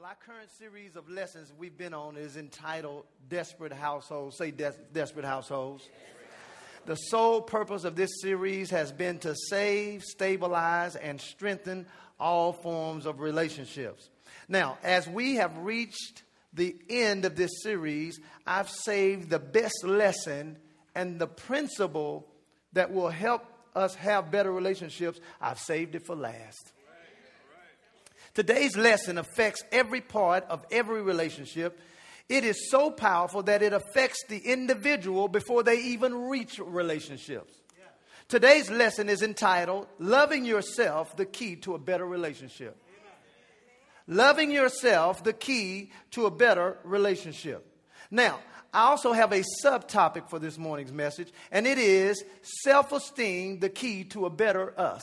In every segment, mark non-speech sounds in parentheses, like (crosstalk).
Well, our current series of lessons we've been on is entitled Desperate Households. Say des- Desperate Households. The sole purpose of this series has been to save, stabilize, and strengthen all forms of relationships. Now, as we have reached the end of this series, I've saved the best lesson and the principle that will help us have better relationships. I've saved it for last. Today's lesson affects every part of every relationship. It is so powerful that it affects the individual before they even reach relationships. Today's lesson is entitled Loving Yourself, the Key to a Better Relationship. Loving yourself, the key to a better relationship. Now, I also have a subtopic for this morning's message, and it is self esteem, the key to a better us.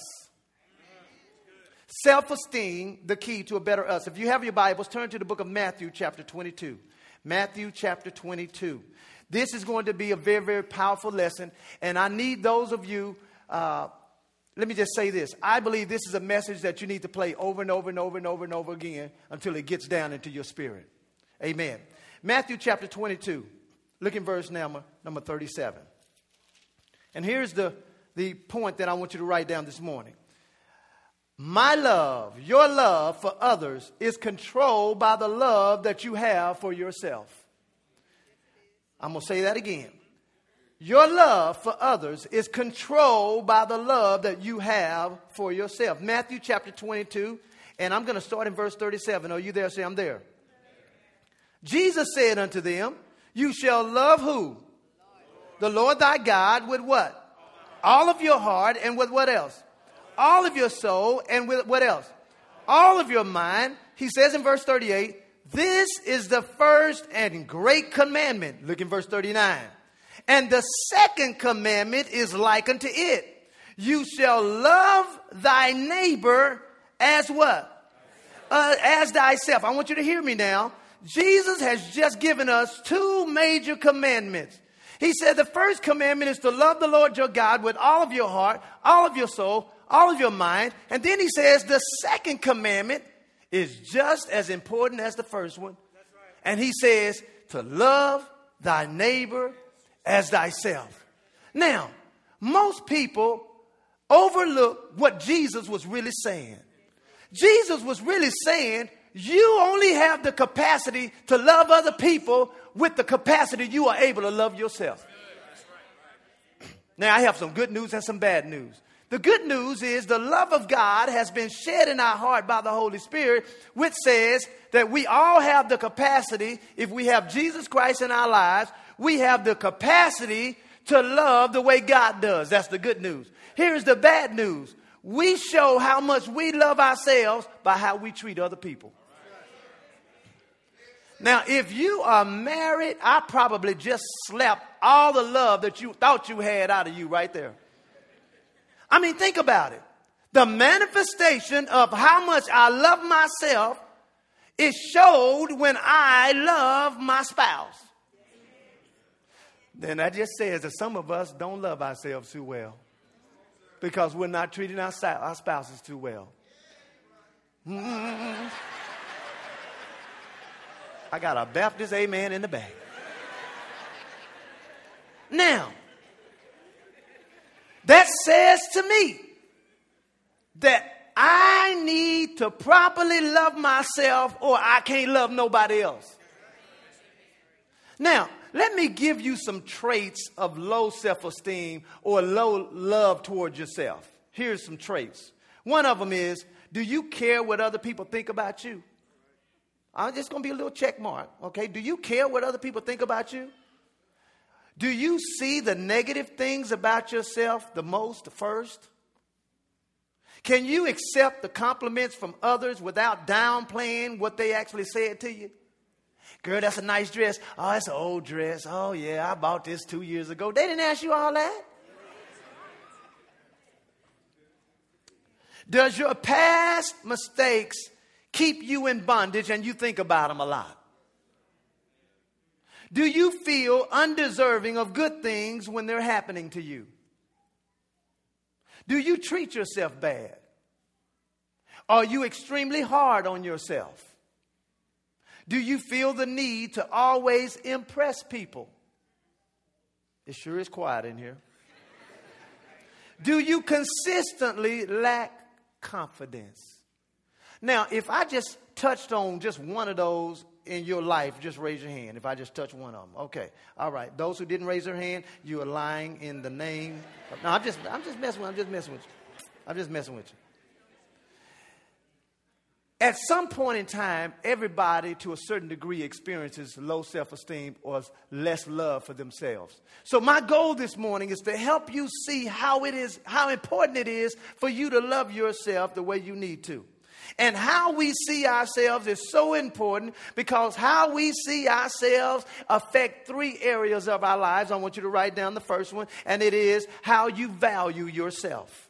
Self esteem, the key to a better us. If you have your Bibles, turn to the book of Matthew, chapter 22. Matthew, chapter 22. This is going to be a very, very powerful lesson, and I need those of you. Uh, let me just say this. I believe this is a message that you need to play over and over and over and over and over again until it gets down into your spirit. Amen. Matthew chapter 22. Look in verse number, number 37. And here's the, the point that I want you to write down this morning. My love, your love for others, is controlled by the love that you have for yourself. I'm going to say that again. Your love for others is controlled by the love that you have for yourself. Matthew chapter 22, and I'm going to start in verse 37. Are you there? Say, I'm there. Jesus said unto them, You shall love who? The Lord thy God with what? All of your heart, and with what else? All of your soul, and with what else? All of your mind. He says in verse 38, this is the first and great commandment. Look in verse 39. And the second commandment is like unto it. You shall love thy neighbor as what? Uh, as thyself. I want you to hear me now. Jesus has just given us two major commandments. He said the first commandment is to love the Lord your God with all of your heart, all of your soul, all of your mind. And then he says the second commandment is just as important as the first one. And he says to love thy neighbor as thyself. Now, most people overlook what Jesus was really saying. Jesus was really saying, you only have the capacity to love other people with the capacity you are able to love yourself. Now, I have some good news and some bad news. The good news is the love of God has been shed in our heart by the Holy Spirit, which says that we all have the capacity, if we have Jesus Christ in our lives, we have the capacity to love the way God does. That's the good news. Here's the bad news we show how much we love ourselves by how we treat other people. Now, if you are married, I probably just slapped all the love that you thought you had out of you right there. I mean, think about it. The manifestation of how much I love myself is showed when I love my spouse. Then that just says that some of us don't love ourselves too well because we're not treating our, our spouses too well. Mm-hmm. (laughs) I got a Baptist amen in the back. Now, that says to me that I need to properly love myself or I can't love nobody else. Now, let me give you some traits of low self esteem or low love towards yourself. Here's some traits. One of them is do you care what other people think about you? I'm just going to be a little check mark, okay? Do you care what other people think about you? Do you see the negative things about yourself the most first? Can you accept the compliments from others without downplaying what they actually said to you? Girl, that's a nice dress. Oh, that's an old dress. Oh, yeah, I bought this two years ago. They didn't ask you all that. Does your past mistakes keep you in bondage and you think about them a lot? Do you feel undeserving of good things when they're happening to you? Do you treat yourself bad? Are you extremely hard on yourself? Do you feel the need to always impress people? It sure is quiet in here. Do you consistently lack confidence? Now, if I just touched on just one of those in your life, just raise your hand. If I just touch one of them, okay, all right. Those who didn't raise their hand, you are lying in the name. Of, no, I'm just, I'm just messing with. I'm just messing with you. I'm just messing with you. At some point in time, everybody to a certain degree experiences low self esteem or less love for themselves. So, my goal this morning is to help you see how it is, how important it is for you to love yourself the way you need to. And how we see ourselves is so important because how we see ourselves affect three areas of our lives. I want you to write down the first one, and it is how you value yourself.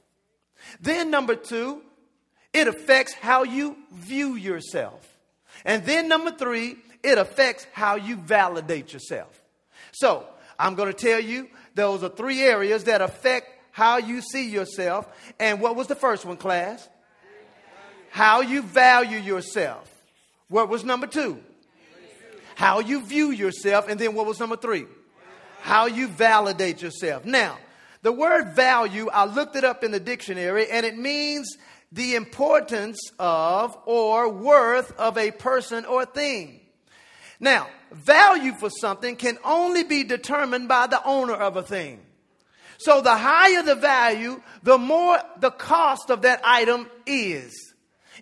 Then number two, it affects how you view yourself. And then number three, it affects how you validate yourself. So, I'm going to tell you those are three areas that affect how you see yourself. And what was the first one, class? How you value yourself. What was number two? How you view yourself. And then what was number three? How you validate yourself. Now, the word value, I looked it up in the dictionary, and it means the importance of or worth of a person or thing. Now, value for something can only be determined by the owner of a thing. So the higher the value, the more the cost of that item is.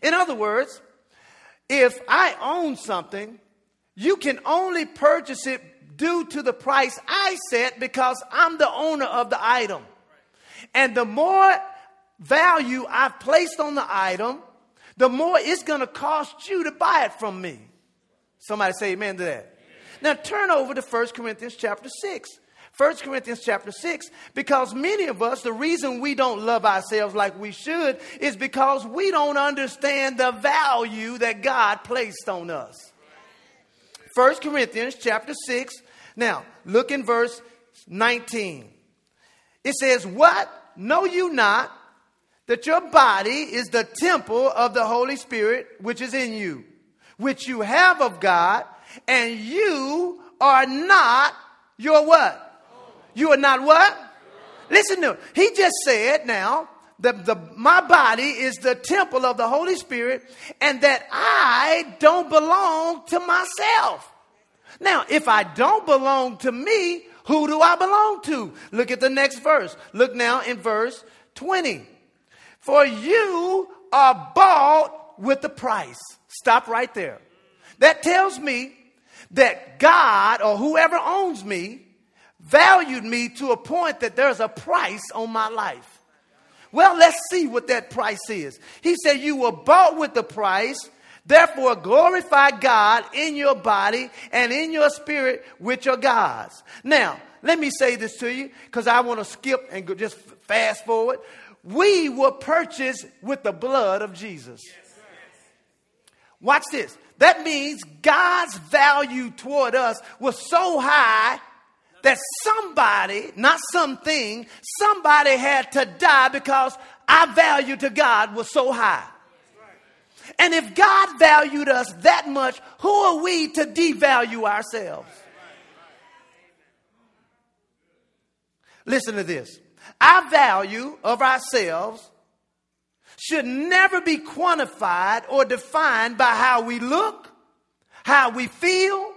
In other words, if I own something, you can only purchase it due to the price I set because I'm the owner of the item. And the more value I've placed on the item, the more it's going to cost you to buy it from me. Somebody say amen to that. Now turn over to 1 Corinthians chapter 6. 1 Corinthians chapter 6, because many of us, the reason we don't love ourselves like we should is because we don't understand the value that God placed on us. 1 Corinthians chapter 6. Now, look in verse 19. It says, What? Know you not that your body is the temple of the Holy Spirit which is in you, which you have of God, and you are not your what? You are not what? Listen to him. He just said now that the, my body is the temple of the Holy Spirit and that I don't belong to myself. Now, if I don't belong to me, who do I belong to? Look at the next verse. Look now in verse 20. For you are bought with a price. Stop right there. That tells me that God or whoever owns me valued me to a point that there's a price on my life. Well, let's see what that price is. He said, You were bought with the price. Therefore, glorify God in your body and in your spirit, with your God's. Now, let me say this to you because I want to skip and go, just fast forward we were purchased with the blood of Jesus. Watch this. That means God's value toward us was so high that somebody, not something, somebody had to die because our value to God was so high. And if God valued us that much, who are we to devalue ourselves? Listen to this. Our value of ourselves should never be quantified or defined by how we look, how we feel,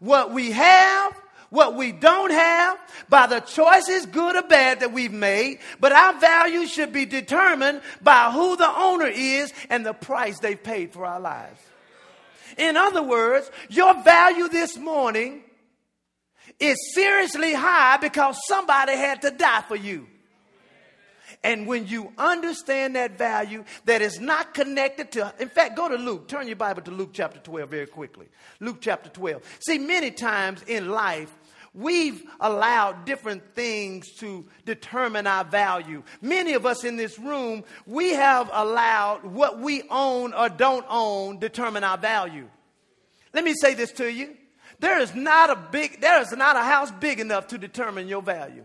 what we have, what we don't have, by the choices, good or bad, that we've made. But our value should be determined by who the owner is and the price they've paid for our lives. In other words, your value this morning is seriously high because somebody had to die for you. And when you understand that value that is not connected to, in fact, go to Luke. Turn your Bible to Luke chapter 12 very quickly. Luke chapter 12. See, many times in life, we've allowed different things to determine our value. Many of us in this room, we have allowed what we own or don't own determine our value. Let me say this to you. There is not a big, there is not a house big enough to determine your value.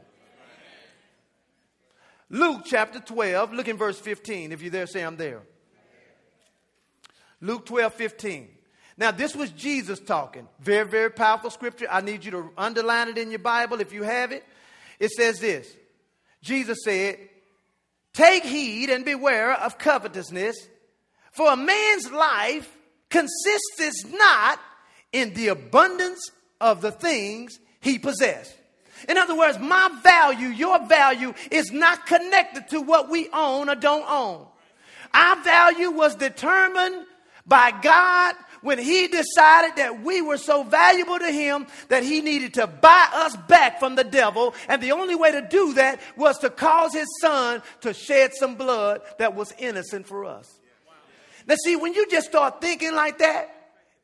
Luke chapter 12, look in verse 15. If you're there, say I'm there. Luke 12, 15. Now, this was Jesus talking. Very, very powerful scripture. I need you to underline it in your Bible if you have it. It says this Jesus said, Take heed and beware of covetousness, for a man's life consists not in the abundance of the things he possesses. In other words, my value, your value, is not connected to what we own or don't own. Our value was determined by God when He decided that we were so valuable to Him that He needed to buy us back from the devil. And the only way to do that was to cause His Son to shed some blood that was innocent for us. Now, see, when you just start thinking like that,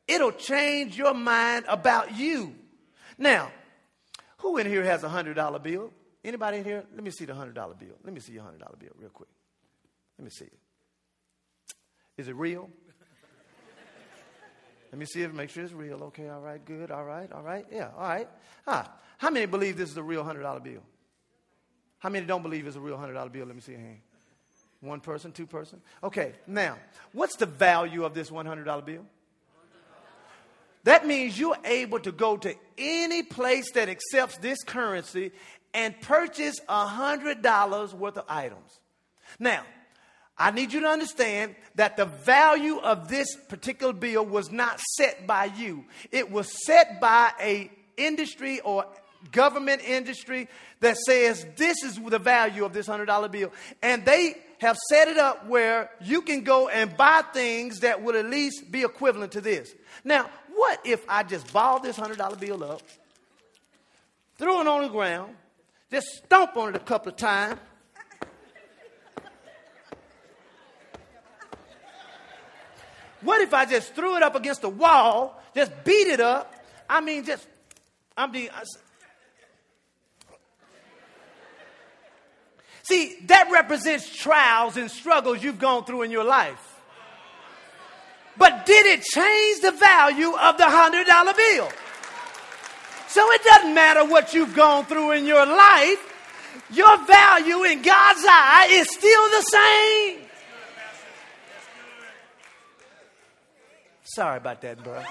it'll change your mind about you. Now, who in here has a hundred dollar bill? Anybody in here? Let me see the hundred dollar bill. Let me see your hundred dollar bill real quick. Let me see it. Is it real? Let me see if it. Make sure it's real. Okay. All right. Good. All right. All right. Yeah. All right. Ah, how many believe this is a real hundred dollar bill? How many don't believe it's a real hundred dollar bill? Let me see a hand. One person, two person. Okay. Now, what's the value of this one hundred dollar bill? That means you're able to go to any place that accepts this currency and purchase $100 worth of items. Now, I need you to understand that the value of this particular bill was not set by you. It was set by a industry or government industry that says this is the value of this $100 bill. And they have set it up where you can go and buy things that would at least be equivalent to this. Now, what if I just balled this $100 bill up, threw it on the ground, just stomp on it a couple of times? What if I just threw it up against the wall, just beat it up? I mean, just, I'm being. See, that represents trials and struggles you've gone through in your life. But did it change the value of the hundred dollar bill? So it doesn't matter what you've gone through in your life, your value in God's eye is still the same. Sorry about that, bro.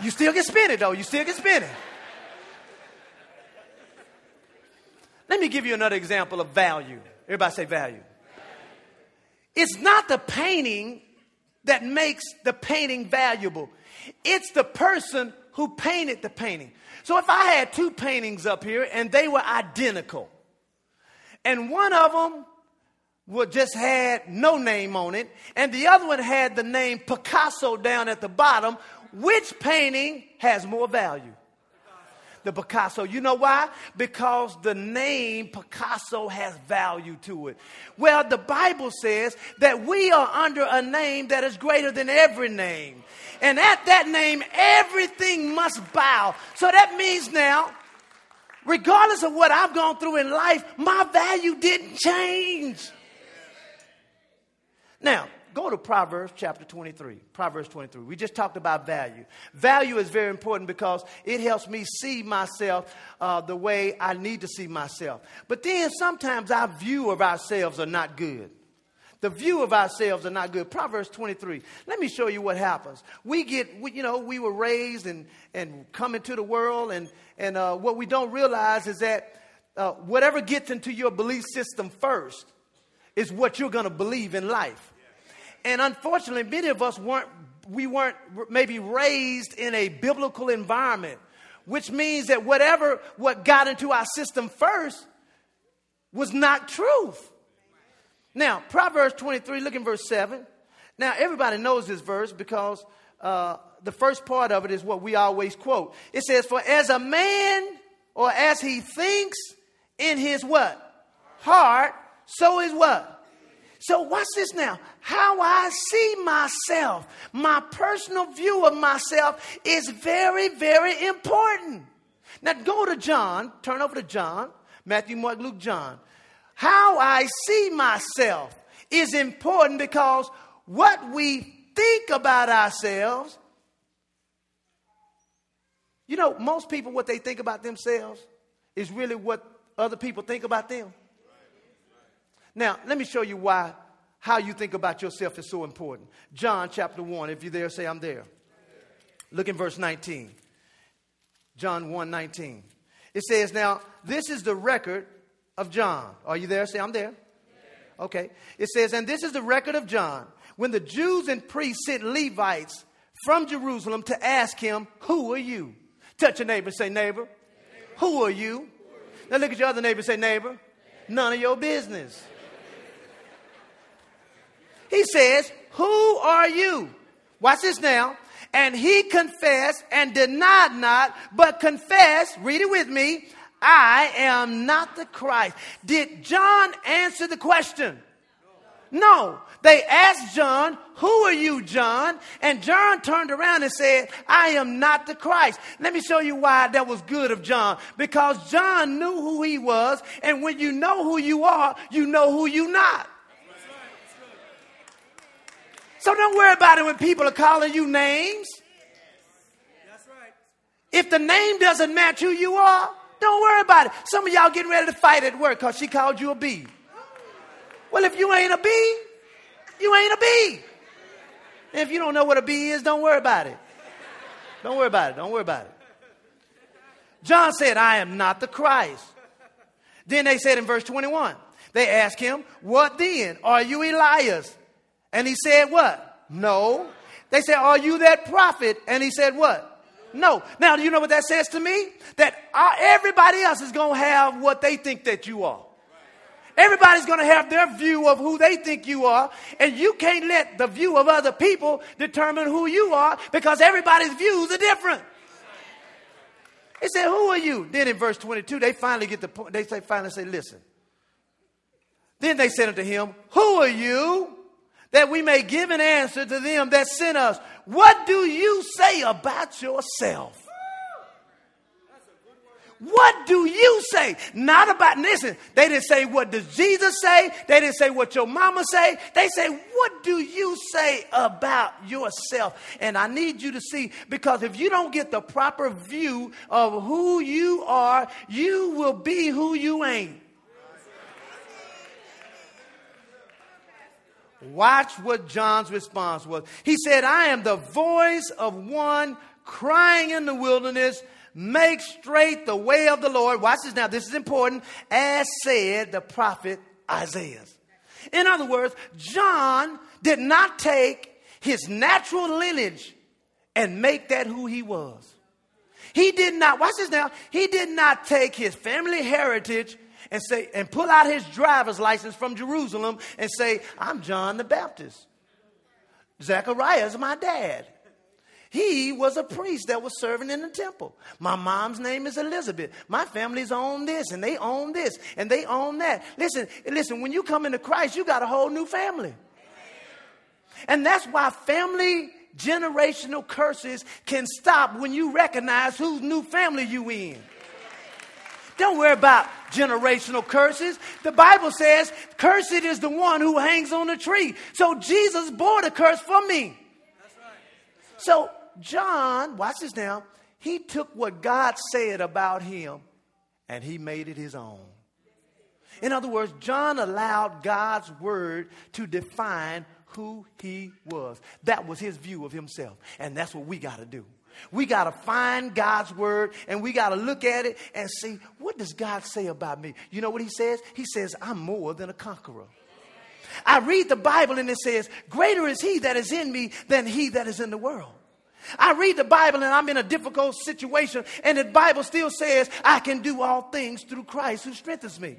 You still can spin it though. You still can spin it. Let me give you another example of value. Everybody say value. It's not the painting that makes the painting valuable, it's the person who painted the painting. So if I had two paintings up here and they were identical, and one of them would just had no name on it, and the other one had the name Picasso down at the bottom, which painting has more value? the Picasso. You know why? Because the name Picasso has value to it. Well, the Bible says that we are under a name that is greater than every name. And at that name, everything must bow. So that means now, regardless of what I've gone through in life, my value didn't change. Now, go to Proverbs chapter 23. Proverbs 23. We just talked about value. Value is very important because it helps me see myself uh, the way I need to see myself. But then sometimes our view of ourselves are not good. The view of ourselves are not good. Proverbs 23. Let me show you what happens. We get, we, you know, we were raised and, and come into the world, and, and uh, what we don't realize is that uh, whatever gets into your belief system first is what you're going to believe in life. And unfortunately, many of us weren't, we weren't maybe raised in a biblical environment, which means that whatever what got into our system first was not truth. Now, Proverbs 23, look in verse 7. Now, everybody knows this verse because uh, the first part of it is what we always quote. It says, For as a man or as he thinks in his what? Heart, so is what? So, watch this now. How I see myself, my personal view of myself is very, very important. Now, go to John, turn over to John, Matthew, Mark, Luke, John. How I see myself is important because what we think about ourselves, you know, most people, what they think about themselves is really what other people think about them. Now, let me show you why how you think about yourself is so important. John chapter 1, if you're there, say, I'm there. Look in verse 19. John 1 19. It says, Now, this is the record of John. Are you there? Say, I'm there. Okay. It says, And this is the record of John. When the Jews and priests sent Levites from Jerusalem to ask him, Who are you? Touch your neighbor say, Neighbor, who are you? Now look at your other neighbor say, Neighbor, none of your business. He says, Who are you? Watch this now. And he confessed and denied not, but confessed, read it with me, I am not the Christ. Did John answer the question? No. They asked John, Who are you, John? And John turned around and said, I am not the Christ. Let me show you why that was good of John. Because John knew who he was, and when you know who you are, you know who you're not. So don't worry about it when people are calling you names. If the name doesn't match who you are, don't worry about it. Some of y'all getting ready to fight at work because she called you a B. Well, if you ain't a B, you ain't a B. If you don't know what a B is, don't worry about it. Don't worry about it. Don't worry about it. John said, I am not the Christ. Then they said in verse 21, they asked him, What then? Are you Elias? And he said, What? No. They said, Are you that prophet? And he said, What? No. Now, do you know what that says to me? That everybody else is going to have what they think that you are. Everybody's going to have their view of who they think you are, and you can't let the view of other people determine who you are because everybody's views are different. They said, Who are you? Then in verse 22, they finally get the point. They say, finally say, Listen. Then they said unto him, Who are you? That we may give an answer to them that sent us. What do you say about yourself? What do you say? Not about, listen, they didn't say, what does Jesus say? They didn't say what your mama say. They say, what do you say about yourself? And I need you to see, because if you don't get the proper view of who you are, you will be who you ain't. Watch what John's response was. He said, I am the voice of one crying in the wilderness, make straight the way of the Lord. Watch this now, this is important, as said the prophet Isaiah. In other words, John did not take his natural lineage and make that who he was. He did not, watch this now, he did not take his family heritage and say and pull out his driver's license from Jerusalem and say, I'm John the Baptist. Zechariah is my dad. He was a priest that was serving in the temple. My mom's name is Elizabeth. My family's own this and they own this and they own that. Listen, listen, when you come into Christ, you got a whole new family. And that's why family generational curses can stop when you recognize whose new family you in. Don't worry about generational curses. The Bible says, cursed is the one who hangs on the tree. So Jesus bore the curse for me. That's right. So John, watch this now, he took what God said about him and he made it his own. In other words, John allowed God's word to define who he was. That was his view of himself. And that's what we got to do. We got to find God's word and we got to look at it and see what does God say about me? You know what he says? He says, I'm more than a conqueror. I read the Bible and it says, Greater is he that is in me than he that is in the world. I read the Bible and I'm in a difficult situation, and the Bible still says, I can do all things through Christ who strengthens me.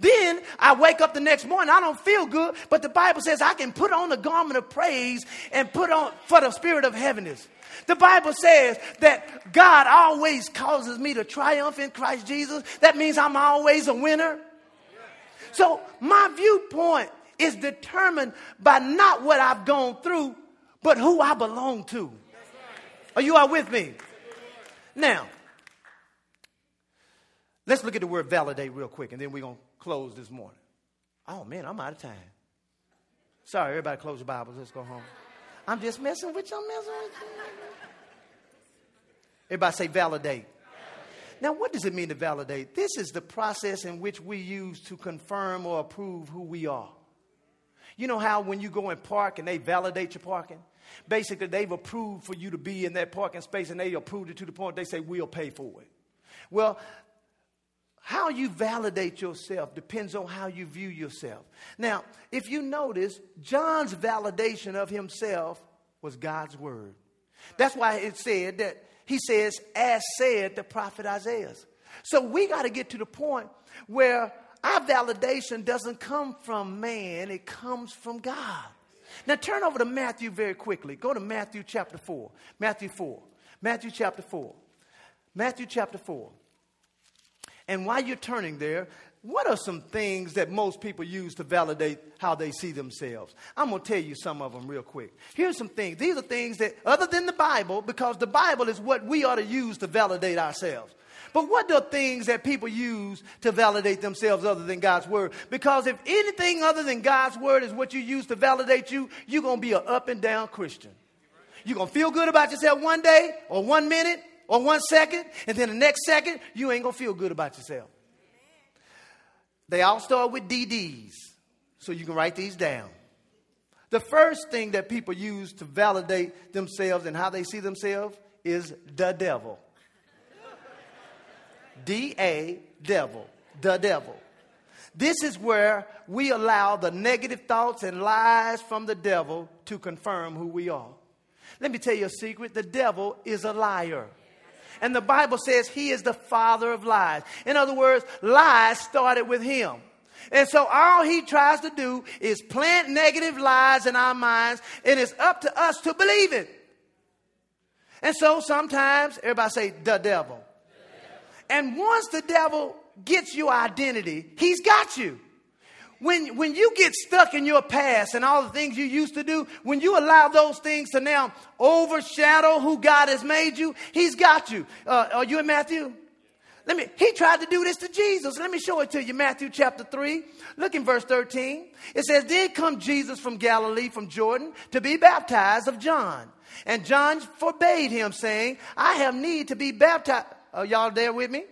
Then I wake up the next morning, I don't feel good, but the Bible says I can put on the garment of praise and put on for the spirit of heaviness. The Bible says that God always causes me to triumph in Christ Jesus. That means I'm always a winner. So my viewpoint is determined by not what I've gone through, but who I belong to. Are you all with me? Now, let's look at the word validate real quick, and then we're going to close this morning. Oh, man, I'm out of time. Sorry, everybody close your Bibles. Let's go home. I'm just messing with you. I'm messing with you. Everybody say validate. Now, what does it mean to validate? This is the process in which we use to confirm or approve who we are. You know how when you go and park and they validate your parking? Basically, they've approved for you to be in that parking space and they approved it to the point they say, we'll pay for it. Well, how you validate yourself depends on how you view yourself. Now, if you notice, John's validation of himself was God's word. That's why it said that he says, as said the prophet Isaiah. So we got to get to the point where our validation doesn't come from man, it comes from God. Now turn over to Matthew very quickly. Go to Matthew chapter 4. Matthew 4. Matthew chapter 4. Matthew chapter 4. And while you're turning there, what are some things that most people use to validate how they see themselves? I'm going to tell you some of them real quick. Here's some things. These are things that, other than the Bible, because the Bible is what we ought to use to validate ourselves. But what are things that people use to validate themselves other than God's word? Because if anything other than God's word is what you use to validate you, you're going to be an up and down Christian. You're going to feel good about yourself one day or one minute or one second, and then the next second, you ain't to feel good about yourself. They all start with DDs, so you can write these down. The first thing that people use to validate themselves and how they see themselves is the devil. D A, devil, the devil. This is where we allow the negative thoughts and lies from the devil to confirm who we are. Let me tell you a secret the devil is a liar. And the Bible says he is the father of lies. In other words, lies started with him. And so all he tries to do is plant negative lies in our minds, and it's up to us to believe it. And so sometimes everybody say the devil. And once the devil gets your identity, he's got you. When, when you get stuck in your past and all the things you used to do, when you allow those things to now overshadow who God has made you, he's got you. Uh, are you in Matthew? Let me, he tried to do this to Jesus. Let me show it to you. Matthew chapter 3. Look in verse 13. It says, Then come Jesus from Galilee, from Jordan, to be baptized of John. And John forbade him, saying, I have need to be baptized. Are y'all there with me?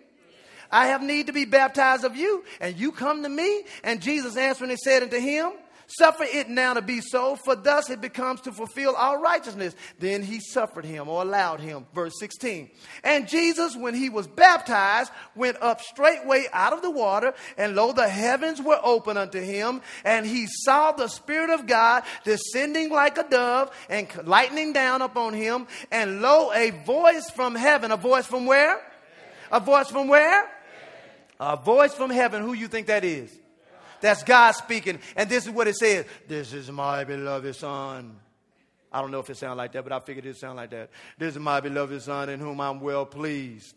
I have need to be baptized of you, and you come to me. And Jesus answering and said unto him, Suffer it now to be so, for thus it becomes to fulfill all righteousness. Then he suffered him or allowed him. Verse 16. And Jesus, when he was baptized, went up straightway out of the water, and lo, the heavens were open unto him, and he saw the Spirit of God descending like a dove and lightning down upon him. And lo, a voice from heaven. A voice from where? A voice from where? A voice from heaven. Who you think that is? That's God speaking. And this is what it says This is my beloved Son. I don't know if it sounds like that, but I figured it sound like that. This is my beloved Son in whom I'm well pleased.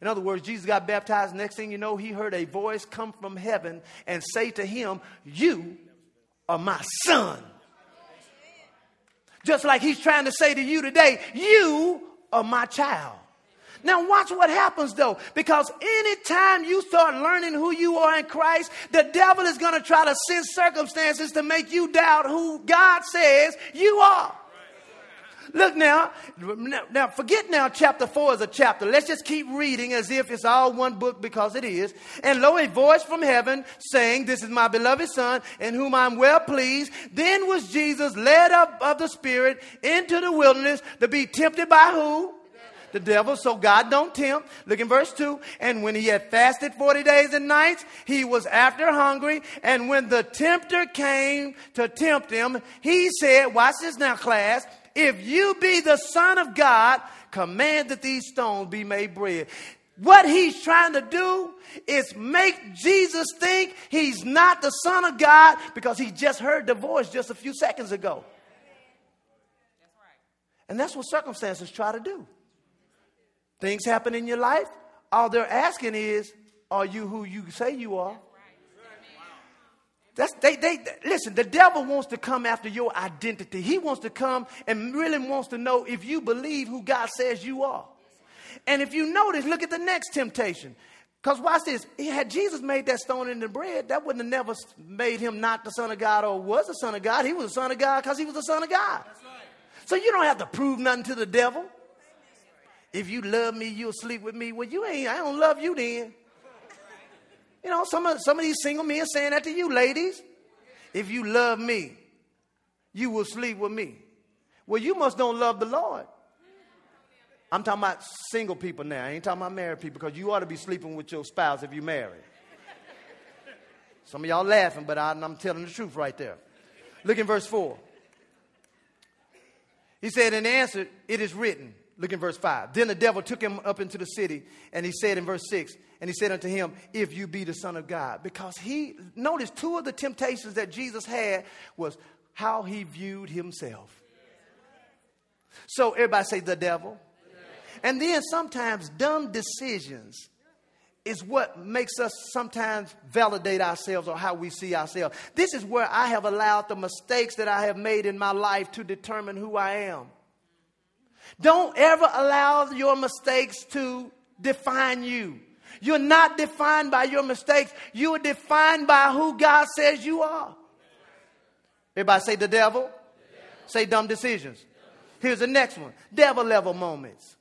In other words, Jesus got baptized. Next thing you know, he heard a voice come from heaven and say to him, You are my son. Just like he's trying to say to you today, You are my child. Now, watch what happens though, because anytime you start learning who you are in Christ, the devil is going to try to send circumstances to make you doubt who God says you are. Look now, now forget now chapter 4 is a chapter. Let's just keep reading as if it's all one book because it is. And lo, a voice from heaven saying, This is my beloved Son in whom I'm well pleased. Then was Jesus led up of the Spirit into the wilderness to be tempted by who? The devil, so God don't tempt. Look in verse 2. And when he had fasted 40 days and nights, he was after hungry. And when the tempter came to tempt him, he said, watch this now, class, if you be the Son of God, command that these stones be made bread. What he's trying to do is make Jesus think he's not the Son of God because he just heard the voice just a few seconds ago. And that's what circumstances try to do. Things happen in your life. All they're asking is, are you who you say you are? That's they, they listen, the devil wants to come after your identity. He wants to come and really wants to know if you believe who God says you are. And if you notice, look at the next temptation. Because watch this, had Jesus made that stone into bread, that wouldn't have never made him not the Son of God or was the Son of God. He was the Son of God because he was the Son of God. So you don't have to prove nothing to the devil. If you love me, you'll sleep with me. Well, you ain't, I don't love you then. You know, some of, some of these single men saying that to you, ladies. if you love me, you will sleep with me. Well, you must don't love the Lord. I'm talking about single people now. I ain't talking about married people because you ought to be sleeping with your spouse if you're married. Some of y'all laughing, but I, I'm telling the truth right there. Look in verse 4. He said, in answer, it is written. Look in verse 5. Then the devil took him up into the city, and he said in verse 6, and he said unto him, If you be the Son of God. Because he, notice two of the temptations that Jesus had was how he viewed himself. So everybody say the devil. And then sometimes dumb decisions is what makes us sometimes validate ourselves or how we see ourselves. This is where I have allowed the mistakes that I have made in my life to determine who I am. Don't ever allow your mistakes to define you. You're not defined by your mistakes. You are defined by who God says you are. Everybody say the devil. The devil. Say dumb decisions. Here's the next one devil level moments.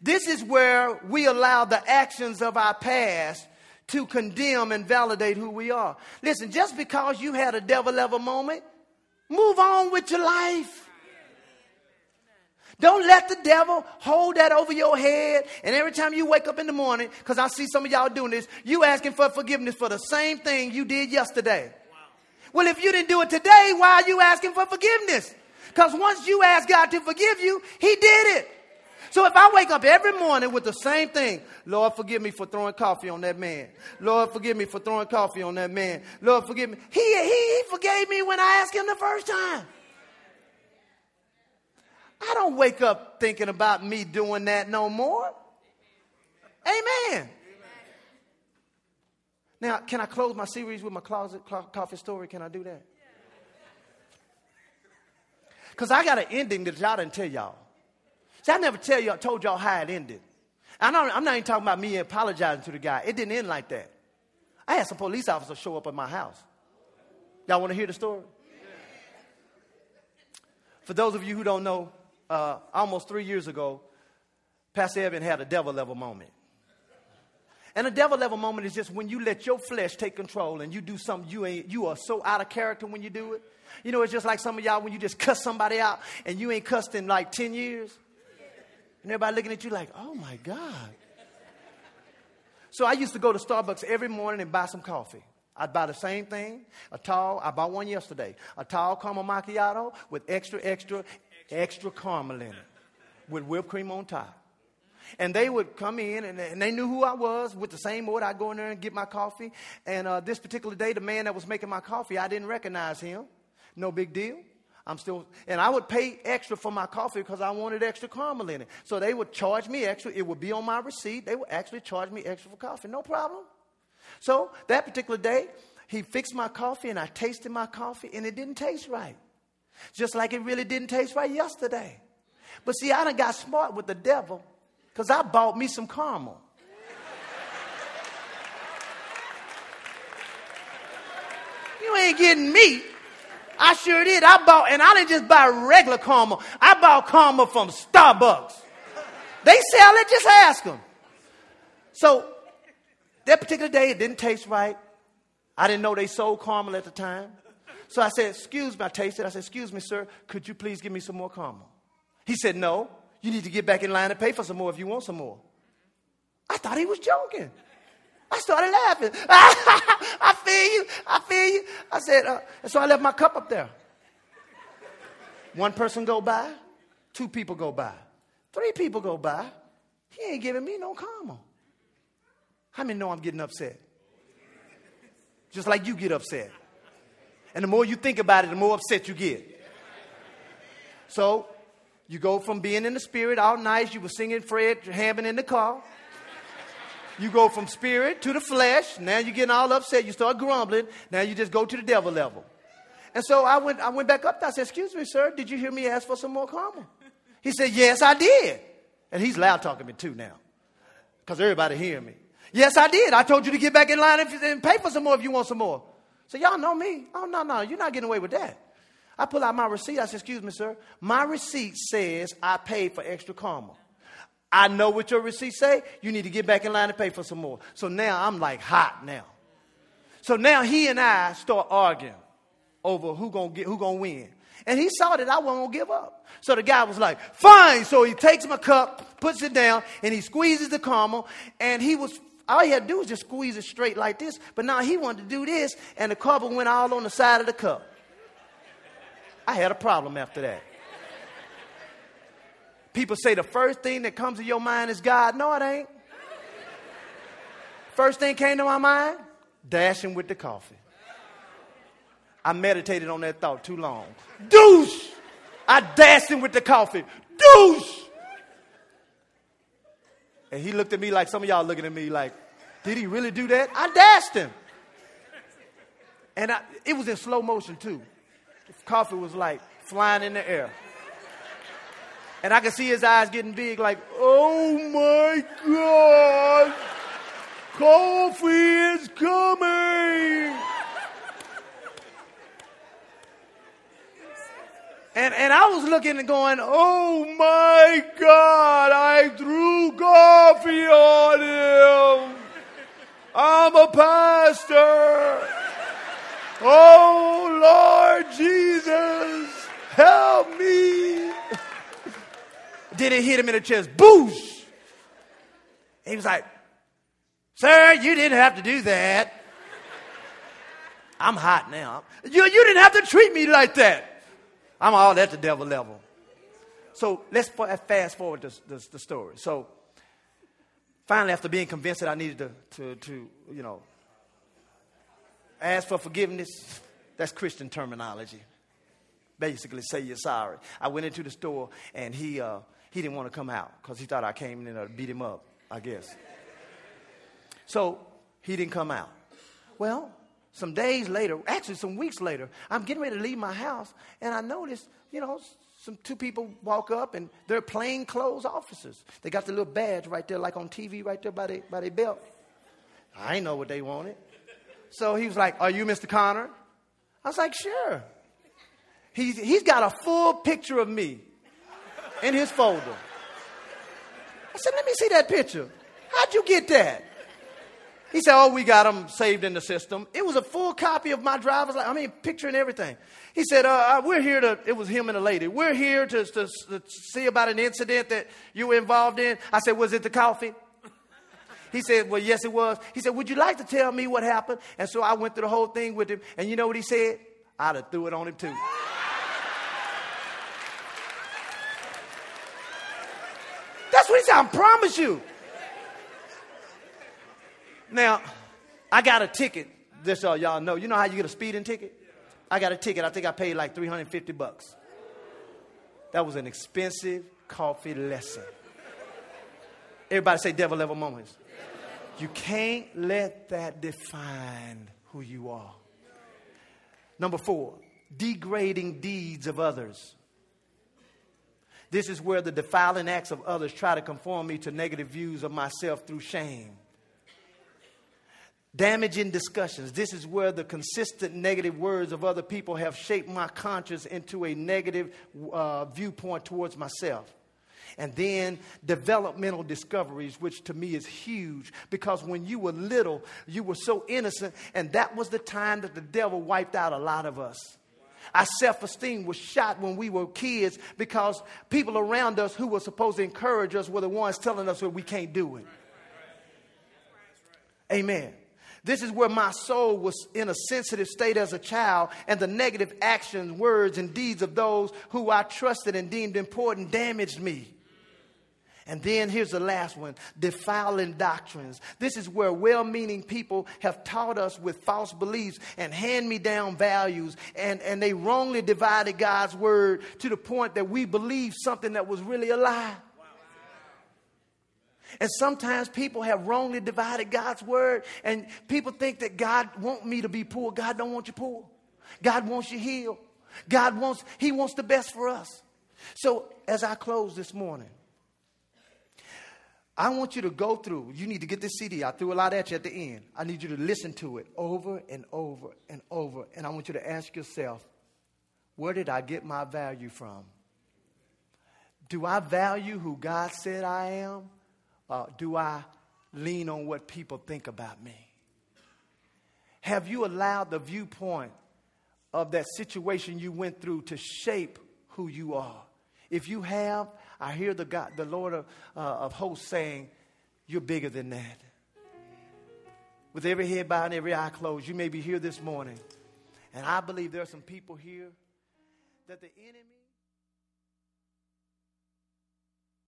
This is where we allow the actions of our past to condemn and validate who we are. Listen, just because you had a devil level moment, move on with your life. Don't let the devil hold that over your head. And every time you wake up in the morning, because I see some of y'all doing this, you asking for forgiveness for the same thing you did yesterday. Well, if you didn't do it today, why are you asking for forgiveness? Because once you ask God to forgive you, He did it. So if I wake up every morning with the same thing, Lord, forgive me for throwing coffee on that man. Lord, forgive me for throwing coffee on that man. Lord, forgive me. He, he, he forgave me when I asked him the first time. I don't wake up thinking about me doing that no more. Amen. Now, can I close my series with my closet coffee story? Can I do that? Because I got an ending that y'all didn't tell y'all. See, I never tell y'all, told y'all how it ended. I'm not, I'm not even talking about me apologizing to the guy. It didn't end like that. I had some police officers show up at my house. Y'all want to hear the story? For those of you who don't know, uh, almost three years ago, Pastor Evan had a devil level moment. And a devil level moment is just when you let your flesh take control and you do something you ain't, you are so out of character when you do it. You know, it's just like some of y'all when you just cuss somebody out and you ain't cussed in like 10 years. And everybody looking at you like, oh my God. So I used to go to Starbucks every morning and buy some coffee. I'd buy the same thing, a tall, I bought one yesterday, a tall caramel macchiato with extra, extra, extra caramel in it, with whipped cream on top. And they would come in and, and, they knew who I was with the same order. I'd go in there and get my coffee. And uh, this particular day, the man that was making my coffee, I didn't recognize him. No big deal. I'm still, and I would pay extra for my coffee because I wanted extra caramel in it. So they would charge me extra. It would be on my receipt. They would actually charge me extra for coffee. No problem. So that particular day, he fixed my coffee and I tasted my coffee and it didn't taste right. Just like it really didn't taste right yesterday. But see, I done got smart with the devil because I bought me some caramel. you ain't getting me. I sure did. I bought, and I didn't just buy regular caramel. I bought caramel from Starbucks. They sell it, just ask them. So that particular day, it didn't taste right. I didn't know they sold caramel at the time. So I said, Excuse me, I tasted. I said, Excuse me, sir, could you please give me some more caramel? He said, No, you need to get back in line and pay for some more if you want some more. I thought he was joking. I started laughing. (laughs) I feel you. I feel you. I said, uh, so I left my cup up there. One person go by, two people go by, three people go by. He ain't giving me no karma. How many know I'm getting upset? Just like you get upset. And the more you think about it, the more upset you get. So you go from being in the spirit all nice, you were singing Fred Hammond in the car. You go from spirit to the flesh. Now you're getting all upset. You start grumbling. Now you just go to the devil level. And so I went, I went back up. I said, Excuse me, sir, did you hear me ask for some more caramel? He said, Yes, I did. And he's loud talking me too now. Because everybody hearing me. Yes, I did. I told you to get back in line and pay for some more if you want some more. So y'all know me. Oh, no, no, you're not getting away with that. I pull out my receipt. I said, Excuse me, sir. My receipt says I paid for extra karma. I know what your receipt say. You need to get back in line and pay for some more. So now I'm like hot now. So now he and I start arguing over who gonna get who gonna win. And he saw that I wasn't gonna give up. So the guy was like, fine. So he takes my cup, puts it down, and he squeezes the caramel. And he was all he had to do was just squeeze it straight like this. But now he wanted to do this, and the caramel went all on the side of the cup. I had a problem after that. People say the first thing that comes to your mind is God. No, it ain't. First thing came to my mind, dashing with the coffee. I meditated on that thought too long. Deuce! I dashed him with the coffee. Deuce! And he looked at me like some of y'all looking at me like, did he really do that? I dashed him. And I, it was in slow motion too. Coffee was like flying in the air. And I could see his eyes getting big, like, oh my God, coffee is coming. And, and I was looking and going, oh my God, I threw coffee on him. I'm a pastor. Oh Lord Jesus, help me. Did it hit him in the chest, boosh. He was like, Sir, you didn't have to do that. I'm hot now. You, you didn't have to treat me like that. I'm all at the devil level. So let's fast forward the, the, the story. So finally, after being convinced that I needed to, to, to, you know, ask for forgiveness, that's Christian terminology. Basically, say you're sorry. I went into the store and he, uh, he didn't want to come out because he thought I came in to beat him up, I guess. So he didn't come out. Well, some days later, actually some weeks later, I'm getting ready to leave my house, and I noticed, you know, some two people walk up, and they're plain clothes officers. They got the little badge right there, like on TV, right there by their by their belt. I know what they wanted. So he was like, "Are you Mr. Connor?" I was like, "Sure." He's he's got a full picture of me in his folder. I said, "Let me see that picture. How'd you get that?" He said, Oh, we got them saved in the system. It was a full copy of my driver's license. I mean, picture and everything. He said, uh, uh, We're here to, it was him and a lady. We're here to, to, to see about an incident that you were involved in. I said, Was it the coffee? He said, Well, yes, it was. He said, Would you like to tell me what happened? And so I went through the whole thing with him. And you know what he said? I'd have threw it on him too. That's what he said. I promise you. Now, I got a ticket. Just so y'all know. You know how you get a speeding ticket? I got a ticket. I think I paid like 350 bucks. That was an expensive coffee lesson. Everybody say devil level moments. You can't let that define who you are. Number four, degrading deeds of others. This is where the defiling acts of others try to conform me to negative views of myself through shame. Damaging discussions. This is where the consistent negative words of other people have shaped my conscience into a negative uh, viewpoint towards myself. And then developmental discoveries, which to me is huge because when you were little, you were so innocent, and that was the time that the devil wiped out a lot of us. Our self esteem was shot when we were kids because people around us who were supposed to encourage us were the ones telling us that we can't do it. Amen. This is where my soul was in a sensitive state as a child, and the negative actions, words, and deeds of those who I trusted and deemed important damaged me. And then here's the last one defiling doctrines. This is where well meaning people have taught us with false beliefs and hand me down values, and, and they wrongly divided God's word to the point that we believe something that was really a lie. And sometimes people have wrongly divided God's word, and people think that God want me to be poor. God don't want you poor. God wants you healed. God wants, He wants the best for us. So as I close this morning, I want you to go through. You need to get this CD. I threw a lot at you at the end. I need you to listen to it over and over and over. And I want you to ask yourself, where did I get my value from? Do I value who God said I am? Uh, do I lean on what people think about me? Have you allowed the viewpoint of that situation you went through to shape who you are? If you have, I hear the, God, the Lord of, uh, of hosts saying, You're bigger than that. With every head bowed and every eye closed, you may be here this morning. And I believe there are some people here that the enemy.